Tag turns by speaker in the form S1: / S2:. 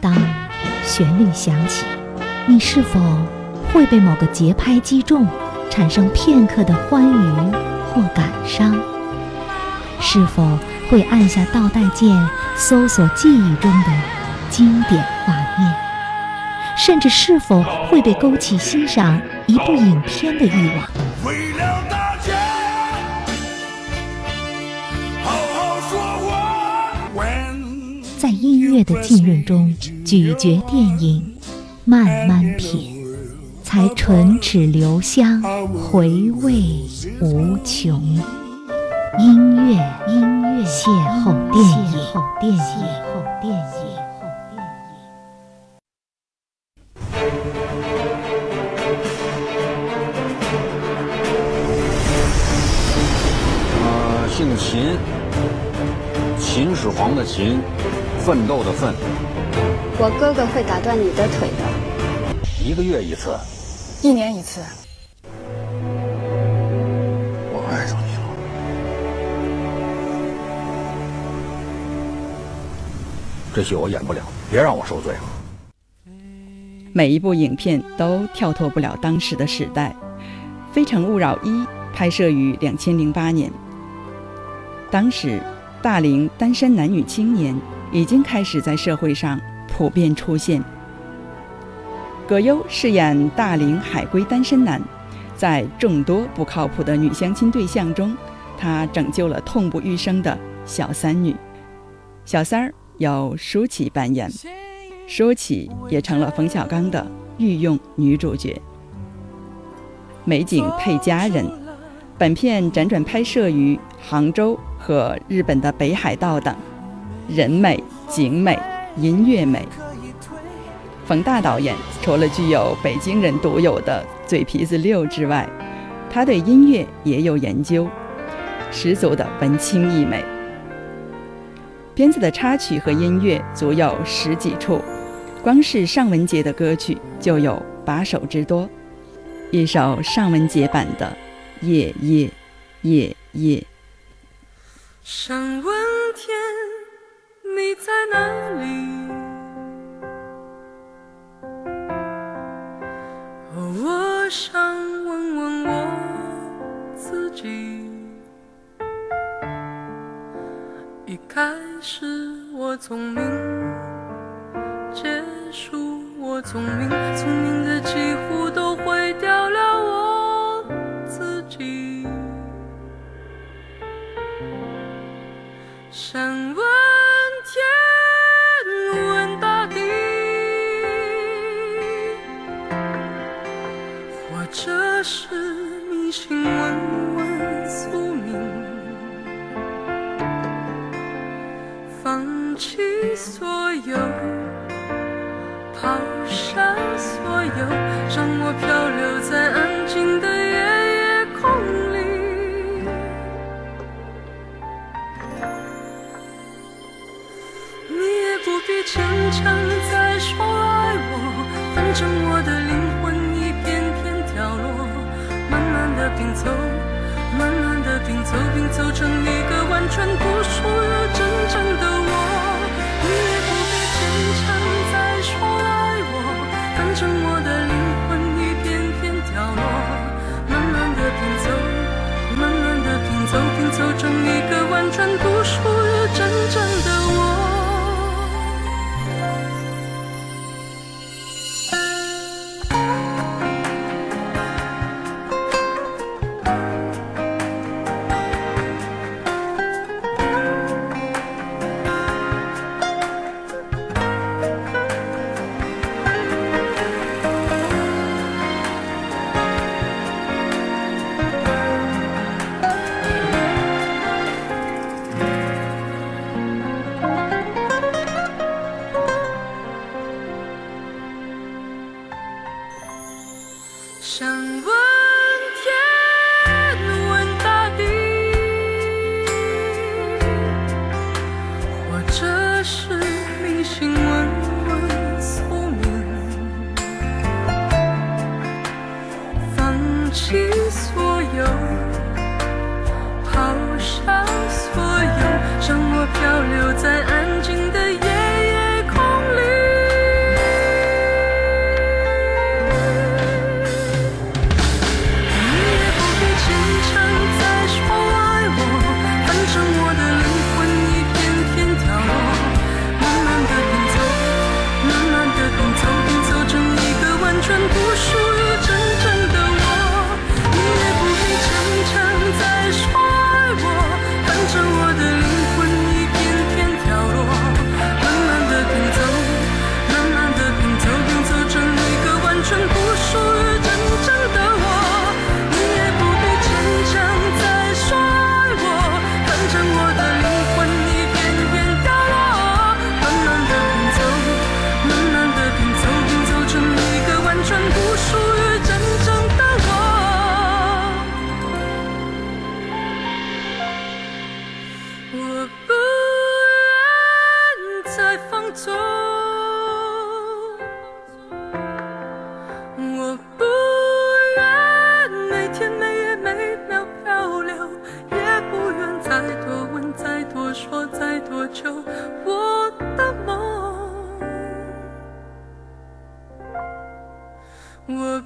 S1: 当旋律响起，你是否会被某个节拍击中，产生片刻的欢愉或感伤？是否会按下倒带键，搜索记忆中的经典画面？甚至是否会被勾起欣赏一部影片的欲望？在音乐的浸润中咀嚼电影，慢慢品，才唇齿留香，回味无穷。音乐，音乐，邂逅电影，邂逅电影，邂逅电影。
S2: 呃，姓秦，秦始皇的秦，奋斗的奋。
S3: 我哥哥会打断你的腿的。
S2: 一个月一次，
S4: 一年一次。
S2: 我爱上你了这戏我演不了，别让我受罪了。
S5: 每一部影片都跳脱不了当时的时代，《非诚勿扰一》拍摄于两千零八年，当时大龄单身男女青年已经开始在社会上普遍出现。葛优饰演大龄海归单身男，在众多不靠谱的女相亲对象中，他拯救了痛不欲生的小三女。小三儿。由舒淇扮演，舒淇也成了冯小刚的御用女主角。美景配佳人，本片辗转拍摄于杭州和日本的北海道等，人美景美音乐美。冯大导演除了具有北京人独有的嘴皮子溜之外，他对音乐也有研究，十足的文青意美。片子的插曲和音乐足有十几处，光是尚雯婕的歌曲就有八首之多。一首尚雯婕版的《夜夜夜夜》。
S6: 想问，你在哪里？我想问问我自己。一开始我聪明，结束我聪明，聪明的几乎都是迷信问问宿命。放弃所有，抛下所有，让我漂流在安静的夜夜空里。你也不必坚强再说爱我，反正我的灵拼凑，慢慢的拼凑，想问天，问大地，或者是迷信，问问宿命，放弃所有，抛下所有，让我漂流在安静。我